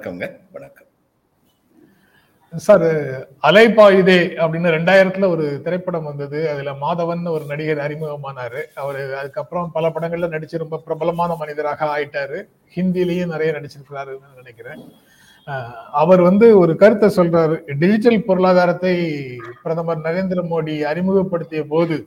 வணக்கம்ங்க. வணக்கம். சார் அலைபாயுதே அப்படின்னு ரெண்டாயிரத்துல ஒரு திரைப்படம் வந்தது. அதுல மாதவன் ஒரு நடிகர் அறிமுகமானாரு. அவரு அதுக்கப்புறம் பல படங்கள்ல நடிச்சு ரொம்ப பிரபலமான மனிதராக ஆயிட்டாரு. ஹிந்திலையும் நிறைய நடிச்சிருக்கிறாருன்னு நினைக்கிறேன். அவர் வந்து ஒரு கருத்தை சொல்றாரு. டிஜிட்டல் பொருளாதாரத்தை பிரதமர் நரேந்திர மோடி அறிமுகப்படுத்திய போது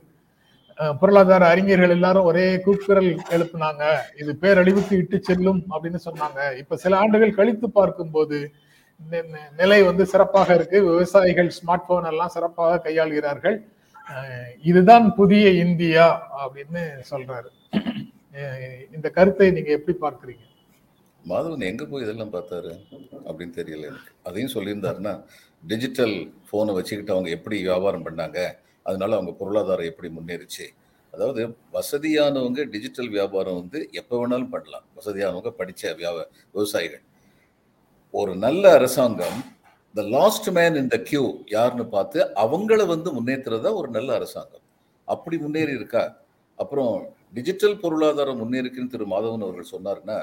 பொருளாதார அறிஞர்கள் எல்லாரும் ஒரே கூக்குரல் எழுப்புனாங்க. இது பேரழிவுக்கு இட்டு செல்லும் அப்படின்னு சொன்னாங்க. இப்ப சில ஆண்டுகள் கழித்து பார்க்கும்போது போது நிலை வந்து சிறப்பாக இருக்கு. விவசாயிகள் ஸ்மார்ட் போன் எல்லாம் சிறப்பாக கையாளுகிறார்கள். இதுதான் புதிய இந்தியா அப்படின்னு சொல்றாரு. இந்த கருத்தை நீங்க எப்படி பார்க்கறீங்க? மாதவன் எங்க போய் இதெல்லாம் பார்த்தாரு அப்படின்னு தெரியல எனக்கு. அதையும் சொல்லியிருந்தாருன்னா டிஜிட்டல் ஃபோனை வச்சுக்கிட்டு அவங்க எப்படி வியாபாரம் பண்ணாங்க? அதனால அவங்க பொருளாதாரம் எப்படி முன்னேறிச்சு? அதாவது வசதியானவங்க டிஜிட்டல் வியாபாரம் வந்து எப்போ வேணாலும் பண்ணலாம். வசதியானவங்க படித்த வியாப விவசாயிகள். ஒரு நல்ல அரசாங்கம் the last man in the queue யாருன்னு பார்த்து அவங்கள வந்து முன்னேற்றுறதா ஒரு நல்ல அரசாங்கம். அப்படி முன்னேறி இருக்கா? அப்புறம் டிஜிட்டல் பொருளாதாரம் முன்னேறிக்குன்னு திரு மாதவன் அவர்கள் சொன்னார்னா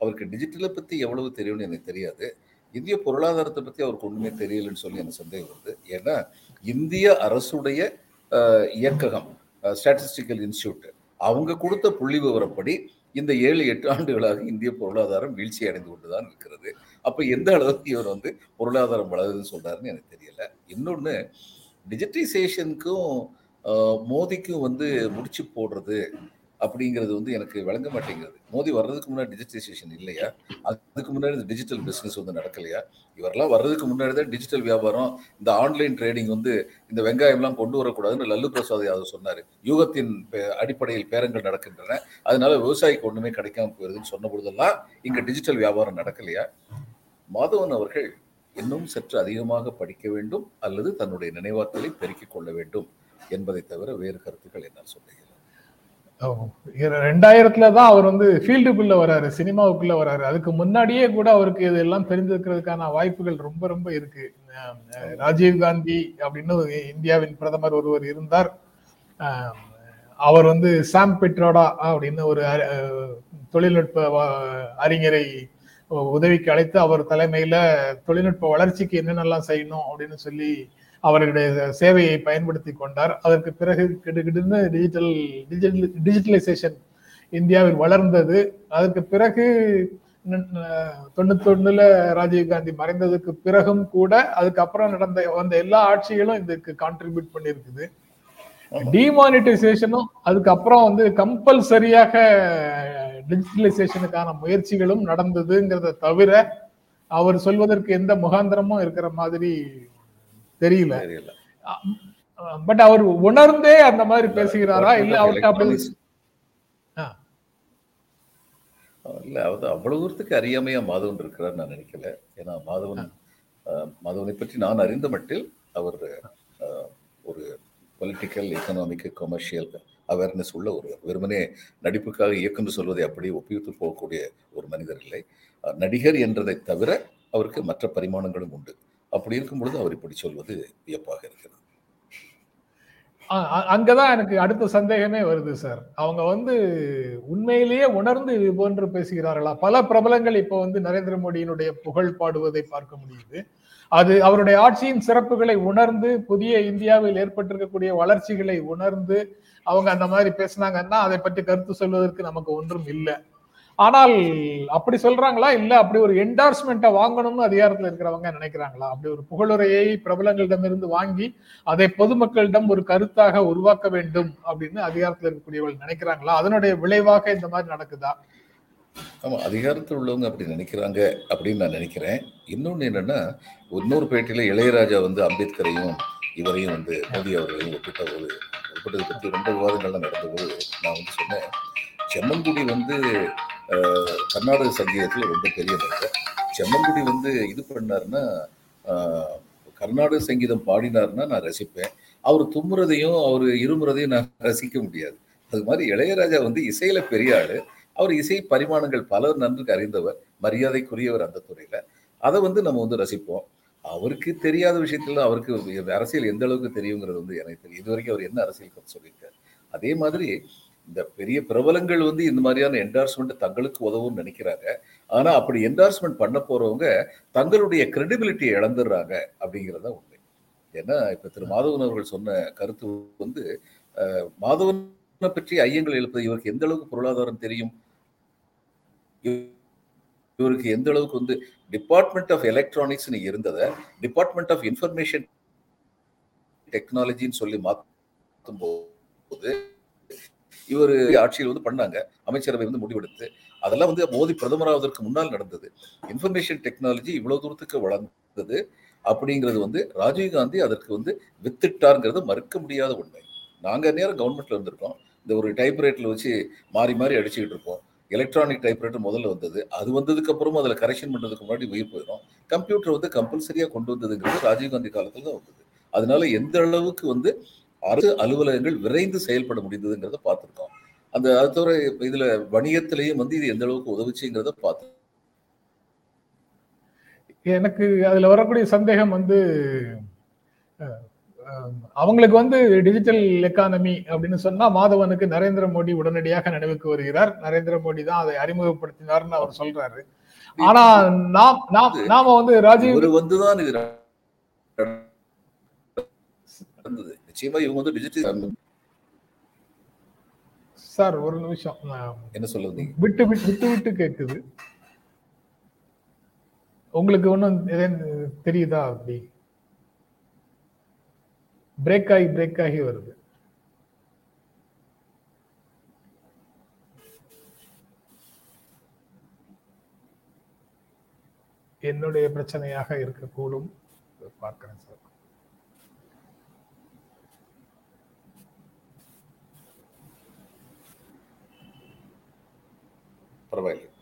அவருக்கு டிஜிட்டலை பற்றி எவ்வளவு தெரியும்னு எனக்கு தெரியாது. இந்திய பொருளாதாரத்தை பற்றி அவருக்கு ஒன்றுமே தெரியலன்னு சொல்லி எனக்கு சந்தேகம் வருது. ஏன்னா இந்திய அரசுடைய இயக்ககம் ஸ்டாட்டிஸ்டிக்கல் இன்ஸ்டியூட் அவங்க கொடுத்த புள்ளி விவரப்படி இந்த ஏழு எட்டு ஆண்டுகளாக இந்திய பொருளாதாரம் வீழ்ச்சி அடைந்து கொண்டு தான் இருக்கிறது. அப்போ எந்த அளவுக்கு இவர் வந்து பொருளாதாரம் வளருதுன்னு சொல்கிறாருன்னு எனக்கு தெரியல. இன்னொன்று டிஜிட்டைசேஷனுக்கும் மோதிக்கும் வந்து முடிச்சு போடுறது அப்படிங்கிறது வந்து எனக்கு விளங்க மாட்டேங்கிறது. மோடி வர்றதுக்கு முன்னாடி டிஜிட்டைசேஷன் இல்லையா? அதுக்கு முன்னாடி இந்த டிஜிட்டல் பிஸ்னஸ் வந்து நடக்கலையா? இவரெல்லாம் வர்றதுக்கு முன்னாடி தான் டிஜிட்டல் வியாபாரம் இந்த ஆன்லைன் ட்ரேடிங் வந்து இந்த வெங்காயம்லாம் கொண்டு வரக்கூடாதுன்னு லல்லு பிரசாத் யாதவ் சொன்னார். யூகத்தின் பே- அடிப்படையில் பேரங்கள் நடக்கின்றன. அதனால விவசாயிக்கு ஒன்றுமே கிடைக்காம போயிருதுன்னு சொன்ன பொழுதெல்லாம் இங்கே டிஜிட்டல் வியாபாரம் நடக்கலையா? மாதவன் அவர்கள் இன்னும் சற்று அதிகமாக படிக்க வேண்டும் அல்லது தன்னுடைய நினைவாற்றலை பெருக்கிக் கொள்ள வேண்டும் என்பதை தவிர வேறு கருத்துக்கள் என்னால் சொல்லுகிறேன் ரெண்டாயிரத்துல தான் அவர் வந்து ஃபீல்டுக்குள்ள வராரு சினிமாவுக்குள்ள வராரு. அதுக்கு முன்னாடியே கூட அவருக்கு இதெல்லாம் தெரிஞ்சிருக்கிறதுக்கான வாய்ப்புகள் ரொம்ப ரொம்ப இருக்கு. ராஜீவ் காந்தி அப்படின்னு ஒரு இந்தியாவின் பிரதமர் ஒருவர் இருந்தார். அவர் வந்து சாம் பெட்ரோடா அப்படின்னு ஒரு தொழில்நுட்ப அறிஞரை உதவிக்கு அழைத்து அவர் தலைமையில தொழில்நுட்ப வளர்ச்சிக்கு என்னென்னலாம் செய்யணும் அப்படின்னு சொல்லி அவர்களுடைய சேவையை பயன்படுத்தி கொண்டார். அதற்கு பிறகு கிடுகிடுன்னு டிஜிட்டல் டிஜிட்டல் டிஜிட்டலைசேஷன் இந்தியாவில் வளர்ந்தது. அதற்கு பிறகு தொண்ணூத்தொன்னுல ராஜீவ் காந்தி மறைந்ததுக்கு பிறகும் கூட அதுக்கப்புறம் நடந்த வந்த எல்லா ஆட்சிகளும் இதுக்கு கான்ட்ரிபியூட் பண்ணியிருக்குது. டிமானிட்டைசேஷனும் அதுக்கப்புறம் வந்து கம்பல்சரியாக டிஜிட்டலைசேஷனுக்கான முயற்சிகளும் நடந்ததுங்கிறத தவிர அவர் சொல்வதற்கு எந்த முகாந்திரமும் இருக்கிற மாதிரி தெரியல. பட் அவர் உணர்ந்தே அந்த மாதிரி பேசுகிறாரா? இல்ல அவருக்கு அப்படி. இல்ல அவ்வளவு தூரத்துக்கு அறியாமையா மாதவன் இருக்கிறார் நான் நினைக்கல. ஏன்னா மாதவன் மாதவனை பற்றி நான் அறிந்த மட்டில் அவர் ஒரு பொலிட்டிக்கல் எக்கனாமிக் கமர்ஷியல் அவேர்னஸ் உள்ள ஒரு வெறுமனே நடிப்புக்காக இயக்குன்னு சொல்வதை அப்படியே ஒப்பித்து போகக்கூடிய ஒரு மனிதர் இல்லை. நடிகர் என்றதை தவிர அவருக்கு மற்ற பரிமாணங்களும் உண்டு. அப்படி இருக்கும் பொழுது அவர் இப்படி சொல்வது வியப்பாக இருக்கிறது. அங்கதான் எனக்கு அடுத்த சந்தேகமே வருது சார். அவங்க வந்து உண்மையிலேயே உணர்ந்து இது போன்று பேசுகிறார்களா? பல பிரபலங்கள் இப்போ வந்து நரேந்திர மோடியினுடைய புகழ் பாடுவதை பார்க்க முடியுது. அது அவருடைய ஆட்சியின் சிறப்புகளை உணர்ந்து புதிய இந்தியாவில் ஏற்பட்டிருக்கக்கூடிய வளர்ச்சிகளை உணர்ந்து அவங்க அந்த மாதிரி பேசுனாங்கன்னா அதை பற்றி கருத்து சொல்வதற்கு நமக்கு ஒன்றும் இல்லை. ஆனால் அப்படி சொல்றாங்களா? இல்ல அப்படி ஒரு என்டார்ஸ்மெண்ட்டை வாங்கணும்னு அதிகாரத்துல இருக்கிறவங்க நினைக்கிறாங்களா? அப்படி ஒரு புகழுரையை பிரபலங்களிடமிருந்து வாங்கி அதை பொதுமக்களிடம் ஒரு கருத்தாக உருவாக்க வேண்டும் அப்படின்னு அதிகாரத்தில் இருக்கக்கூடியவர்கள் நினைக்கிறாங்களா? அதனுடைய விளைவாக இந்த மாதிரி நடக்குதா? ஆமா அதிகாரத்தில் உள்ளவங்க அப்படி நினைக்கிறாங்க அப்படின்னு நான் நினைக்கிறேன். இன்னொன்று என்னன்னா இன்னொரு பேட்டியில இளையராஜா வந்து அம்பேத்கரையும் இவரையும் வந்து மோடி அவர்களையும் ஒப்பிட்ட போது ஒப்பிட்டதை பற்றி ரொம்ப விவாதங்கள்லாம் நடந்தபோது நான் வந்து சொன்னேன். செம்மங்குடி வந்து கர்நாடக சங்கீதத்தில் ரொம்ப பெரிய மனிதர் செம்மங்குடி வந்து இது பண்ணாருன்னா கர்நாடக சங்கீதம் பாடினாருன்னா நான் ரசிப்பேன். அவர் தும்முறதையும் அவர் இருமுறதையும் நான் ரசிக்க முடியாது. அது மாதிரி இளையராஜா வந்து இசையில பெரிய ஆளு. அவர் இசை பரிமாணங்கள் பலர் நன்கு அறிந்தவர் மரியாதைக்குரியவர் அந்த துறையில. அதை வந்து நம்ம வந்து ரசிப்போம். அவருக்கு தெரியாத விஷயத்துல அவருக்கு அரசியல் எந்த அளவுக்கு தெரியுங்கிறது வந்து எனக்கு தெரியும். இது வரைக்கும் அவர் என்ன அரசியல் சொல்லியிருக்காரு? அதே மாதிரி இந்த பெரிய பிரபலங்கள் வந்து இந்த மாதிரியான என்டார்ஸ்மெண்ட் தங்களுக்கு உதவும் நினைக்கிறாங்க. ஆனா அப்படி என்டார்ஸ்மெண்ட் பண்ண போறவங்க தங்களுடைய கிரெடிபிலிட்டியை இழந்துடுறாங்க அப்படிங்கிறத உண்மை. ஏன்னா இப்ப திரு மாதவன் அவர்கள் சொன்ன கருத்து வந்து மாதவன் மாதவனை பற்றி ஐயங்கள் எழுப்பது இவருக்கு எந்த அளவுக்கு பொருளாதாரம் தெரியும்? இவருக்கு எந்த அளவுக்கு வந்து டிபார்ட்மெண்ட் ஆஃப் எலக்ட்ரானிக்ஸ் இருந்ததை டிபார்ட்மெண்ட் ஆஃப் இன்ஃபர்மேஷன் டெக்னாலஜின்னு சொல்லி மாற்றும் போது இவர் ஆட்சியில் வந்து பண்ணாங்க அமைச்சரவை வந்து முடிவெடுத்து. அதெல்லாம் வந்து மோடி பிரதமராவதற்கு முன்னால் நடந்தது. இன்ஃபர்மேஷன் டெக்னாலஜி இவ்வளவு தூரத்துக்கு வளர்ந்தது அப்படிங்கிறது வந்து ராஜீவ்காந்தி அதற்கு வந்து வித்துட்டாருங்கிறது மறுக்க முடியாத உண்மை. நாங்கள் நேரம் கவர்மெண்ட்ல இருந்திருக்கோம். இந்த ஒரு டைப்ரைட்டில் வச்சு மாறி மாறி அடிச்சுக்கிட்டு இருப்போம். எலக்ட்ரானிக் டைப்ரைட்டர் முதல்ல வந்தது. அது வந்ததுக்கு அப்புறமும் அதில் கரெக்ஷன் பண்ணுறதுக்கு முன்னாடி உயிர் போயிடும் கம்ப்யூட்டர் வந்து கம்பல்சரியாக கொண்டு வந்ததுங்கிறது ராஜீவ்காந்தி காலத்தில் தான் வந்தது. அதனால எந்த அளவுக்கு வந்து அரசு அலுவலகங்கள் விரைந்து செயல்பட முடிந்ததுங்கிறத பார்த்துருக்கோம். அந்த அது தவிர இதுல வணிகத்திலையும் வந்து இது எந்த அளவுக்கு உதவுச்சுங்கிறத பார்த்து எனக்கு அதுல வரக்கூடிய சந்தேகம் வந்து அவங்களுக்கு வந்து டிஜிட்டல் எக்கானமி அப்படின்னு சொன்னா மாதவனுக்கு நரேந்திர மோடி உடனடியாக நினைவுக்கு வருகிறார். நரேந்திர மோடி தான் அதை அறிமுகப்படுத்தினார்னு அவர் சொல்றாரு. ஆனா நாம் நாம் நாம வந்து ராஜீவ் வந்துதான் இது நடந்தது. நிச்சயமா இவங்க வந்து டிஜிட்டல் சார் ஒரு நிமிஷம். என்ன சொல்ல வந்தீங்க விட்டு விட்டு விட்டு விட்டு கேக்குது. உங்களுக்கு ஒன்றும் தெரியுதா அப்படி? பிரேக் ஆகி பிரேக் ஆகி வருது. என்னுடைய பிரச்சனையாக இருக்கக்கூடும். பார்க்கிறேன் சார். Rebelio.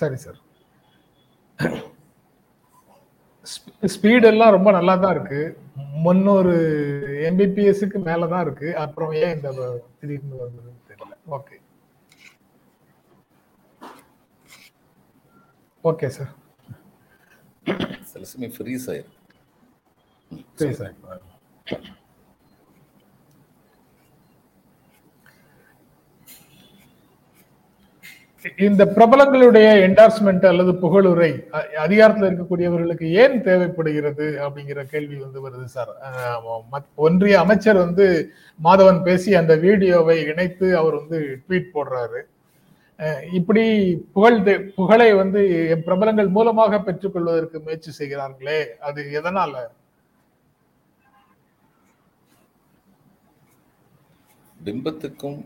சரி சார் ஸ்பீடு எல்லாம் ரொம்ப நல்லா தான் இருக்கு. முன்னூறு எம்பிபிஎஸ்க்கு மேல தான் இருக்கு. அப்புறம் ஏன் இந்த திடீர்னு வந்ததுன்னு தெரியல. ஓகே ஓகே சார் சில சமயம் ஃப்ரீஸ் சரி சார் இந்த பிரபலங்களுடைய என்டார்ஸ்மெண்ட் அல்லது புகழுரை அதிகாரத்தில் இருக்கக்கூடியவர்களுக்கு ஏன் தேவைப்படுகிறது அப்படிங்கிற கேள்வி வந்து வருது சார். ஒன்றிய அமைச்சர் வந்து மாதவன் பேசி அந்த வீடியோவை இணைத்து அவர் வந்து ட்வீட் போடுறாரு. இப்படி புகழ் புகழை வந்து பிரபலங்கள் மூலமாக பெற்றுக்கொள்வதற்கு முயற்சி செய்கிறார்களே அது எதனால? பிம்பத்துக்கும்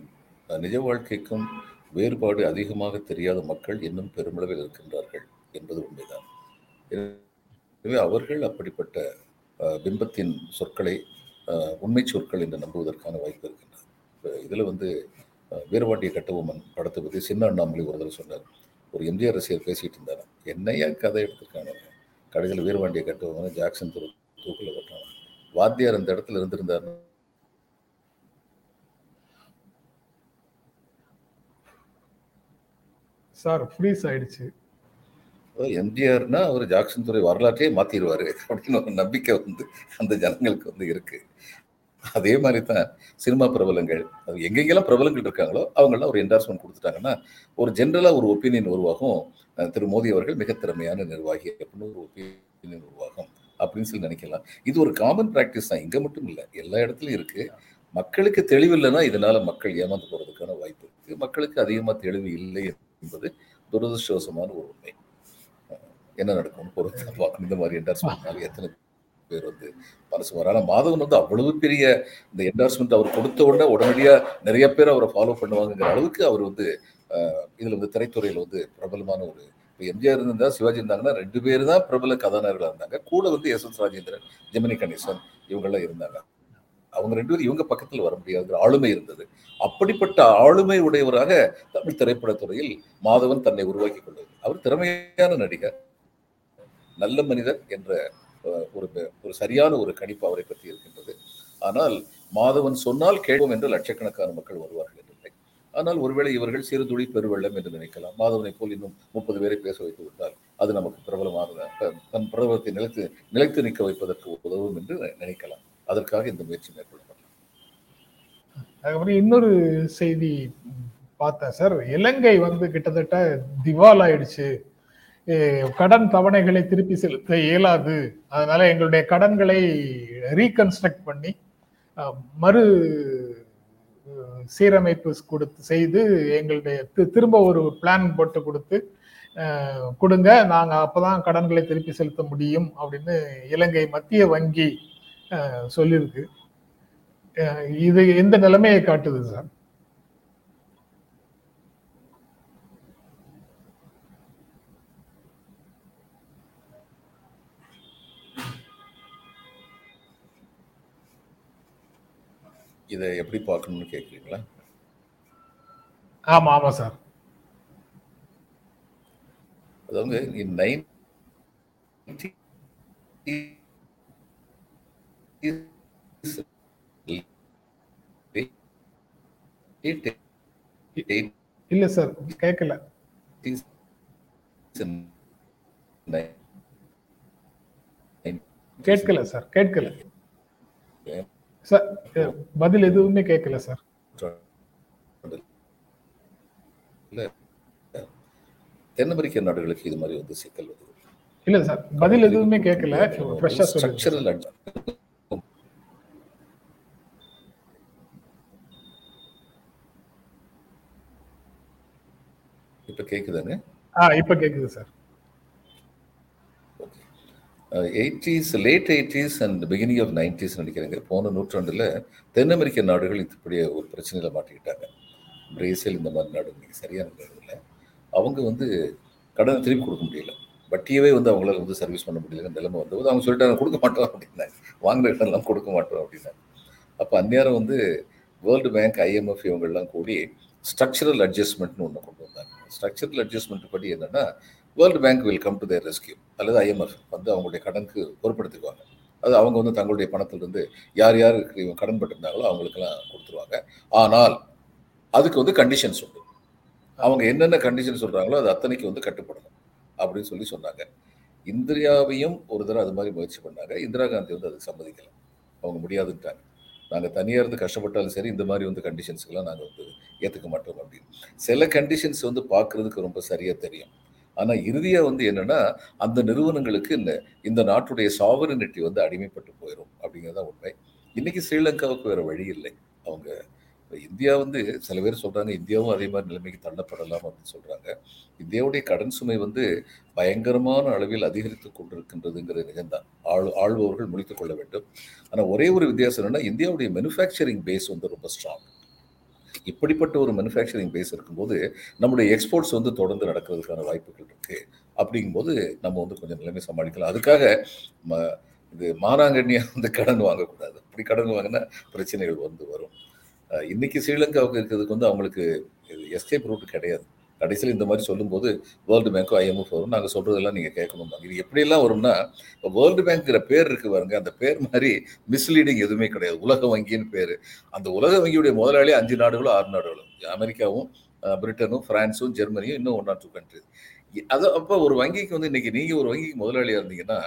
நிஜ வாழ்க்கைக்கும் வேறுபாடு அதிகமாக தெரியாத மக்கள் இன்னும் பெருமளவில் இருக்கின்றார்கள் என்பது உண்மைதான். எனவே அவர்கள் அப்படிப்பட்ட பிம்பத்தின் சொற்களை உண்மை சொற்கள் என்று நம்புவதற்கான வாய்ப்பு இருக்கின்றது. இதில் வந்து வீரவாண்டிய வீரபாண்டிய கட்டபொம்மன் படத்தை பற்றி சின்ன அண்ணாமலை ஒரு தடவை சொன்னார். ஒரு எம்ஜிஆர் ரசிகர் பேசிகிட்டு இருந்தார். என்னையா கதை எடுத்திருக்காங்க? கடைசியில் வீரபாண்டிய கட்டபொம்மன் ஜாக்சன் தூக்கில் கட்டுறாங்க. வாத்தியார் அந்த இடத்துல இருந்திருந்தார் சார் ஃப்ரீஸ் ஆயிடுச்சு. எம்ஜிஆர்னா அவர் ஜாக்சன் துறை வரலாற்றையே மாத்திடுவாரு அப்படின்னு ஒரு நம்பிக்கை வந்து அந்த ஜனங்களுக்கு வந்து இருக்கு. அதே மாதிரி தான் சினிமா பிரபலங்கள் அது எங்கெங்கெல்லாம் பிரபலங்கள் இருக்காங்களோ அவங்கெல்லாம் ஒரு என்டார்ஸ்மெண்ட் கொடுத்துட்டாங்கன்னா ஒரு ஜென்ரலாக ஒரு ஒப்பீனியன் உருவாகும். திரு மோடி அவர்கள் மிக திறமையான நிர்வாகி அப்படின்னு ஒரு ஒப்பீனியன் உருவாகும் அப்படின்னு சொல்லி நினைக்கலாம். இது ஒரு காமன் ப்ராக்டிஸ் தான். இங்கே மட்டும் இல்லை எல்லா இடத்துலையும் இருக்கு. மக்களுக்கு தெளிவு இல்லைன்னா இதனால மக்கள் ஏமாந்து போகிறதுக்கான வாய்ப்பு இருக்கு. மக்களுக்கு அதிகமாக தெளிவு இல்லை என்பது துரதிருஷ்டவசமான ஒரு உண்மை. என்ன நடக்கும்னு பொறுத்து பார்க்கணும். இந்த மாதிரி என்டார்ஸ்மெண்ட் எத்தனை பேர் வந்து மனசு வர ஆனால் மாதவன் வந்து அவ்வளவு பெரிய இந்த என்டார்ஸ்மெண்ட் அவர் கொடுத்த உடனே உடனடியாக நிறைய பேர் அவரை ஃபாலோ பண்ணுவாங்கங்கிற அளவுக்கு அவர் வந்து இதில் இதுல வந்து திரைத்துறையில் வந்து பிரபலமான ஒரு இப்போ எம்ஜிஆர் இருந்தா சிவாஜி இருந்தாங்கன்னா ரெண்டு பேர் தான் பிரபல கதாநாயகர்களாக இருந்தாங்க. கூட வந்து எஸ் எஸ் ராஜேந்திரன் ஜெமினி கணேசன் இவங்கெல்லாம் இருந்தாங்க. அவங்க ரெண்டு பேரும் இவங்க பக்கத்தில் வர முடியாத ஆளுமை இருந்தது. அப்படிப்பட்ட ஆளுமை உடையவராக தமிழ் திரைப்படத்துறையில் மாதவன் தன்னை உருவாக்கி கொண்டது அவர் திறமையான நடிகர். நல்ல மனிதர் என்ற ஒரு ஒரு சரியான ஒரு கணிப்பு அவரை பற்றி இருக்கின்றது. ஆனால் மாதவன் சொன்னால் கேட்போம் என்று லட்சக்கணக்கான மக்கள் வருவார்கள் என்றில்லை ஆனால் ஒருவேளை இவர்கள் சிறு துளி பெருவெள்ளம் என்று நினைக்கலாம். மாதவனை போல் இன்னும் முப்பது பேரை பேச வைத்து விட்டால் அது நமக்கு பிரபலமாக தன் பிரபலத்தை நிலைத்து நிலைத்து நிற்க வைப்பதற்கு உதவும் என்று நினைக்கலாம். அதற்காக இந்த முயற்சி மேற்கொள்ளப்படலாம் அதுக்கப்புறம் இன்னொரு செய்தி பார்த்தேன் சார். இலங்கை வந்து கிட்டத்தட்ட திவால் ஆயிடுச்சு கடன் தவணைகளை திருப்பி செலுத்த இயலாது. அதனால எங்களுடைய கடன்களை ரீகன்ஸ்ட்ரக்ட் பண்ணி மறு சீரமைப்பு கொடுத்து செய்து எங்களுடைய திரும்ப ஒரு பிளான் போட்டு கொடுத்து கொடுங்க. நாங்கள் அப்போதான் கடன்களை திருப்பி செலுத்த முடியும் அப்படின்னு இலங்கை மத்திய வங்கி சொல்லியிருக்கு இது எந்த நிலைமையை காட்டுது சார். இதை எப்படி பார்க்கணும்னு கேட்குறீங்களா? ஆமா ஆமா சார். அதாவது நைன் இல்ல சார் கேட்கல கேட்கல சார் கேட்கல சார் பதில் எதுவுமே கேட்கல சார். தென் அமெரிக்க நாடுகளுக்கு இது மாதிரி வந்து சிக்கல் வருது. இல்ல சார் பதில் எதுவுமே கேட்கல ஃப்ரெஷ்ஷா ஸ்ட்ரக்சரல் இப்ப கேக்குதாங்க? ஆ இப்ப கேக்குது sir. Eighties late eighties and beginning of nineties நினைக்கிறேங்க. போன நூற்றாண்டுல தென் அமெரிக்க நாடுகள் இப்படி ஒரு பிரச்சனையில மாட்டிக்கிட்டாங்க. பிரேசில் இந்த மாதிரி நாடு இன்னைக்கு சரியான நாடுல அவங்க வந்து கடனை திருப்பி கொடுக்க முடியல. வட்டியவே வந்து அவங்களால வந்து சர்வீஸ் பண்ண முடியல நிலைமை வந்தபோது அவங்க சொல்லிட்டாங்க கொடுக்க மாட்டோம் அப்படின்னாங்க. வாங்கின கடன்லாம் கொடுக்க மாட்டோம் அப்படின்னாங்க. அப்போ அந்நேரம் வந்து வேர்ல்டு பேங்க் ஐஎம்எஃப் இவங்கெல்லாம் கூடி ஸ்ட்ரக்சரல் அட்ஜஸ்ட்மெண்ட்னு ஒன்று கொண்டு வந்தாங்க. ஸ்ட்ரக்சரல் அட்ஜஸ்ட்மெண்ட் படி என்னன்னா world bank will come to their rescue அல்லது ஐஎம்எஃப் வந்து அவங்களுடைய கடனுக்கு பொறுப்படுத்திக்குவாங்க. அது அவங்க வந்து தங்களுடைய பணத்திலிருந்து யார் யார் இவங்க கடன் பட்டிருந்தாங்களோ அவங்களுக்கெல்லாம் கொடுத்துருவாங்க. ஆனால் அதுக்கு வந்து கண்டிஷன்ஸ் உண்டு. அவங்க என்னென்ன கண்டிஷன் சொல்கிறாங்களோ அது அத்தனைக்கு வந்து கட்டுப்படணும். அப்படின்னு சொல்லி சொன்னாங்க. இந்தியாவையும் ஒரு தடவை அது மாதிரி முயற்சி பண்ணாங்க. இந்திரா காந்தி வந்து அதுக்கு சம்மதிக்கலை. அவங்க முடியாதுன்ட்டாங்க. நாங்கள் தனியாக இருந்து கஷ்டப்பட்டாலும் சரி இந்த மாதிரி வந்து கண்டிஷன்ஸ்க்கெலாம் நாங்கள் வந்து ஏற்றுக்க மாட்டோம் அப்படின்னு சில கண்டிஷன்ஸ் வந்து பார்க்கறதுக்கு ரொம்ப சரியாக தெரியும். ஆனால் இறுதியாக வந்து என்னன்னா அந்த நிறுவனங்களுக்கு இந்த இந்த நாட்டுடைய சாவரனிட்டி வந்து அடிமைப்பட்டு போயிடும் அப்படிங்கிறது தான் உண்மை. இன்னைக்கு ஸ்ரீலங்காவுக்கு வேற வழி இல்லை. அவங்க இப்போ இந்தியா வந்து சில பேர் சொல்கிறாங்க இந்தியாவும் அதே மாதிரி நிலைமைக்கு தள்ளப்படலாம் அப்படின்னு சொல்கிறாங்க இந்தியாவுடைய கடன் சுமை வந்து பயங்கரமான அளவில் அதிகரித்து கொண்டிருக்கின்றதுங்கிறது நிகழ்ந்தான் ஆள் ஆள்பவர்கள் முடித்துக் கொள்ள வேண்டும். ஆனால் ஒரே ஒரு வித்தியாசம் என்னென்னா இந்தியாவுடைய மேனுஃபேக்சரிங் பேஸ் வந்து ரொம்ப ஸ்ட்ராங் இப்படிப்பட்ட ஒரு மேனுஃபேக்சரிங் பேஸ் இருக்கும்போது நம்முடைய எக்ஸ்போர்ட்ஸ் வந்து தொடர்ந்து நடக்கிறதுக்கான வாய்ப்புகள் இருக்கு. அப்படிங்கும்போது நம்ம வந்து கொஞ்சம் நிலைமை சமாளிக்கலாம். அதுக்காக இது மானாங்கண்ணியாக வந்து கடன் வாங்கக்கூடாது. அப்படி கடன் வாங்கினா பிரச்சனைகள் வந்து வரும். இன்னைக்கு ஸ்ரீலங்காவுக்கு இருக்கிறதுக்கு வந்து அவங்களுக்கு எஸ்கேப் ரூட் கிடையாது. கடைசியில் இந்த மாதிரி சொல்லும்போது வேர்ல்டு பேங்க்கும் ஐஎம்எஃப் வரும். நாங்கள் சொல்றதெல்லாம் நீங்கள் கேட்கணும். இது எப்படியெல்லாம் வரும்னா வேர்ல்டு பேங்க்கிற பேர் இருக்கு பாருங்க. அந்த பேர் மாதிரி மிஸ்லீடிங் எதுவுமே கிடையாது. உலக வங்கின்னு பேர். அந்த உலக வங்கியுடைய முதலாளி அஞ்சு நாடுகளும் ஆறு நாடுகளும். அமெரிக்காவும் பிரிட்டனும் பிரான்ஸும் ஜெர்மனியும் இன்னும் ஒன் ஆர் டூ கண்ட்ரிஸ் அது அப்போ ஒரு வங்கிக்கு வந்து இன்னைக்கு நீங்கள் ஒரு வங்கிக்கு முதலாளியாக இருந்தீங்கன்னா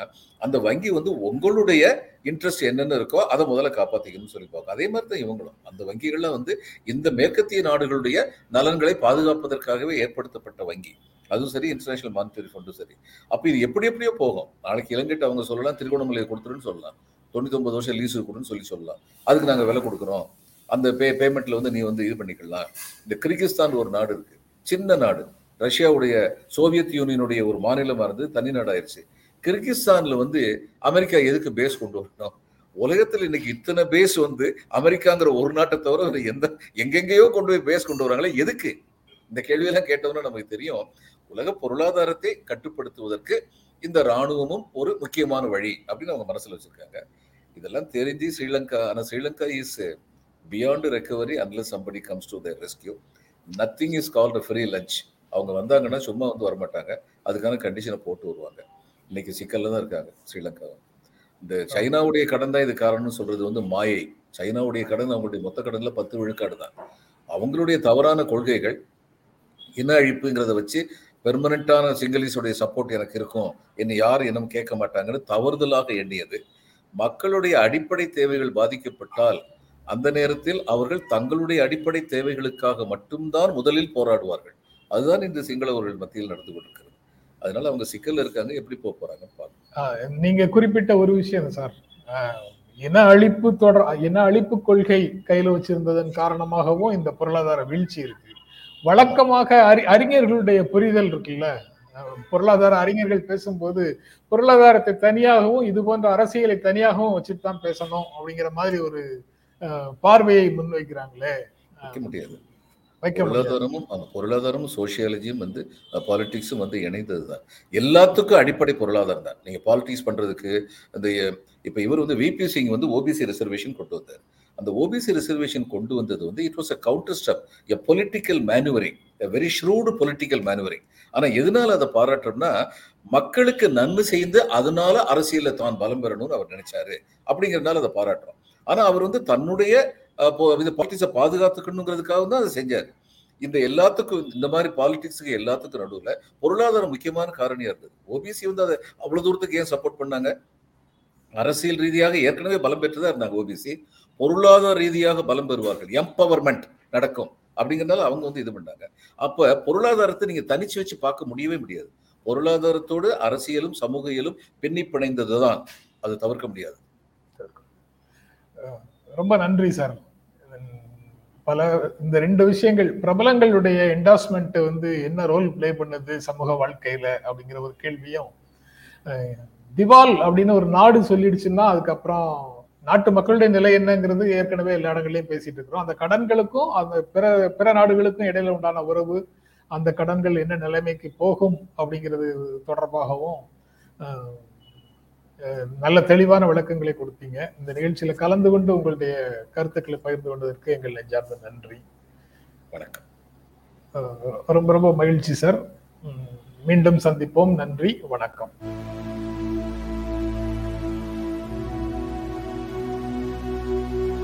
அந்த வங்கி வந்து உங்களுடைய இன்ட்ரெஸ்ட் என்னென்ன இருக்கோ அதை முதல்ல காப்பாற்றிக்கணும்னு சொல்லி பார்க்கும். அதே மாதிரி தான் இவங்களும். அந்த வங்கிகளில் வந்து இந்த மேற்கத்திய நாடுகளுடைய நலன்களை பாதுகாப்பதற்காகவே ஏற்படுத்தப்பட்ட வங்கி. அதுவும் சரி இன்டர்நேஷனல் மானிட்டரி ஃபண்டும் சரி. அப்போ இது எப்படி எப்படியோ போகும். நாளைக்கு இலங்கைட்டு அவங்க சொல்லலாம் திருகோணமலையை கொடுத்துருன்னு சொல்லலாம். தொண்ணூத்தொம்பது வருஷம் லீஸ் கொடுன்னு சொல்லி சொல்லலாம். அதுக்கு நாங்கள் விலை கொடுக்குறோம். அந்த பே பேமெண்ட்டில் வந்து நீ வந்து இது பண்ணிக்கலாம். இந்த கிர்கிஸ்தான் ஒரு நாடு இருக்குது சின்ன நாடு. ரஷ்யாவுடைய சோவியத் யூனியனுடைய ஒரு மாநிலமாக இருந்து தனி நாடாயிருச்சு கிர்கிஸ்தானில் வந்து அமெரிக்கா எதுக்கு பேஸ் கொண்டு வரணும்? உலகத்தில் இன்னைக்கு இத்தனை பேஸ் வந்து அமெரிக்காங்கிற ஒரு நாட்டை தவிர வேற எந்த எங்கெங்கேயோ கொண்டு போய் பேஸ் கொண்டு வராங்களே எதுக்கு? இந்த கேள்வியெல்லாம் கேட்டோம்னா நமக்கு தெரியும். உலக பொருளாதாரத்தை கட்டுப்படுத்துவதற்கு இந்த ராணுவமும் ஒரு முக்கியமான வழி அப்படின்னு அவங்க மனசில் வச்சிருக்காங்க. இதெல்லாம் தெரிஞ்சு ஸ்ரீலங்கா ஆனால் Sri Lanka is beyond recovery unless somebody comes to the rescue nothing is called free lunch அவங்க வந்தாங்கன்னா சும்மா வந்து வரமாட்டாங்க. அதுக்கான கண்டிஷனை போட்டு வருவாங்க. இன்னைக்கு சிக்கல்ல தான் இருக்காங்க ஸ்ரீலங்கா. இந்த சைனாவுடைய கடன் தான் இது காரணம்னு சொல்றது வந்து மாயை. சைனாவுடைய கடன் அவங்களுடைய மொத்த கடன்ல பத்து விழுக்காடு தான். அவங்களுடைய தவறான கொள்கைகள் இன அழிப்புங்கிறத வச்சு பெர்மனண்டான சிங்களீஸுடைய சப்போர்ட் எனக்கு இருக்கும். என்னை யார் இனம் கேட்க மாட்டாங்கன்னு தவறுதலாக எண்ணியது. மக்களுடைய அடிப்படை தேவைகள் பாதிக்கப்பட்டால் அந்த நேரத்தில் அவர்கள் தங்களுடைய அடிப்படை தேவைகளுக்காக மட்டும்தான் முதலில் போராடுவார்கள். அதுதான் இந்த சிங்களவர்கள் மத்தியில் நடந்து கொண்டிருக்கிறது. அதனால அவங்க சிக்கல்ல இருக்காங்க எப்படி போக போறாங்க ஆஹ் நீங்க குறிப்பிட்ட ஒரு விஷயம் சார். இன அழிப்பு தொடர் இன அழிப்பு கொள்கை கையில வச்சிருந்ததன் காரணமாகவும் இந்த பொருளாதார வீழ்ச்சி இருக்கு. வழக்கமாக அறி அறிஞர்களுடைய புரிதல் இருக்குல்ல? பொருளாதார அறிஞர்கள் பேசும்போது பொருளாதாரத்தை தனியாகவும் இது போன்ற அரசியலை தனியாகவும் வச்சுட்டு தான் பேசணும் அப்படிங்கிற மாதிரி ஒரு பார்வையை முன்வைக்கிறாங்களே. வைக்க முடியாது வைக்க முடியாது. பொருளாதாரமும் பொருளாதாரமும் சோசியாலஜியும் வந்து பாலிடிக்ஸும் வந்து இணைந்தது தான் எல்லாத்துக்கும் அடிப்படை பொருளாதாரம் தான் நீங்கள் பாலிடிக்ஸ் பண்றதுக்கு அந்த இப்போ இவர் வந்து விபி சிங் வந்து ஓபிசி ரிசர்வேஷன் கொண்டு வந்தார். அந்த ஓபிசி ரிசர்வேஷன் கொண்டு வந்தது வந்து it was a counter step a political manoeuvring a very shrewd political manoeuvring ஆனால் எதனால அதை பாராட்டுறோம்னா மக்களுக்கு நன்மை செய்து அதனால அரசியலில் தான் பலம் பெறணும்னு அவர் நினைச்சாரு. அப்படிங்கிறதுனால அதை பாராட்டுறோம். ஆனால் அவர் வந்து தன்னுடைய அப்போ பொ- பாலிடிக்ஸை பாதுகாத்துக்கணுங்கிறதுக்காக தான் அதை செஞ்சார். இந்த எல்லாத்துக்கும் இந்த மாதிரி பாலிடிக்ஸுக்கு எல்லாத்துக்கும் நடுவில் பொருளாதாரம் முக்கியமான காரணியாக இருந்தது. ஓபிசி வந்து அதை அவ்வளவு தூரத்துக்கு ஏன் சப்போர்ட் பண்ணாங்க? அரசியல் ரீதியாக ஏற்கனவே பலம் பெற்றுதான் இருந்தாங்க ஓபிசி பொருளாதார ரீதியாக பலம் பெறுவார்கள். எம்பவர்மெண்ட் நடக்கும் அப்படிங்கறதுனால அவங்க வந்து இது பண்ணாங்க. அப்போ பொருளாதாரத்தை நீங்க தனிச்சு வச்சு பார்க்க முடியவே முடியாது. பொருளாதாரத்தோடு அரசியலும் சமூக இயலும் பின்னி பிணைந்ததுதான் அது தவிர்க்க முடியாது. ரொம்ப நன்றி சார். பல இந்த ரெண்டு விஷயங்கள் பிரபலங்களுடைய என்டாஸ்மெண்ட் வந்து என்ன ரோல் ப்ளே பண்ணுது சமூக வாழ்க்கையில அப்படிங்கிற ஒரு கேள்வியும் திவால் அப்படின்னு ஒரு நாடு சொல்லிடுச்சுன்னா அதுக்கப்புறம் நாட்டு மக்களுடைய நிலை என்னங்கிறது ஏற்கனவே எல்லா இடங்களையும் பேசிட்டு இருக்கிறோம். அந்த கடன்களுக்கும் அந்த பிற பிற நாடுகளுக்கும் இடையில உண்டான உறவு அந்த கடன்கள் என்ன நிலைமைக்கு போகும் அப்படிங்கிறது தொடர்பாகவும் நல்ல தெளிவான விளக்கங்களை கொடுத்தீங்க. இந்த நிகழ்ச்சியில கலந்து கொண்டு உங்களுடைய கருத்துக்களை பகிர்ந்து கொண்டதற்கு எங்கள் நெஞ்சார்ந்த நன்றி. வணக்கம். ரொம்ப ரொம்ப மகிழ்ச்சி சார். மீண்டும் சந்திப்போம். நன்றி. வணக்கம்.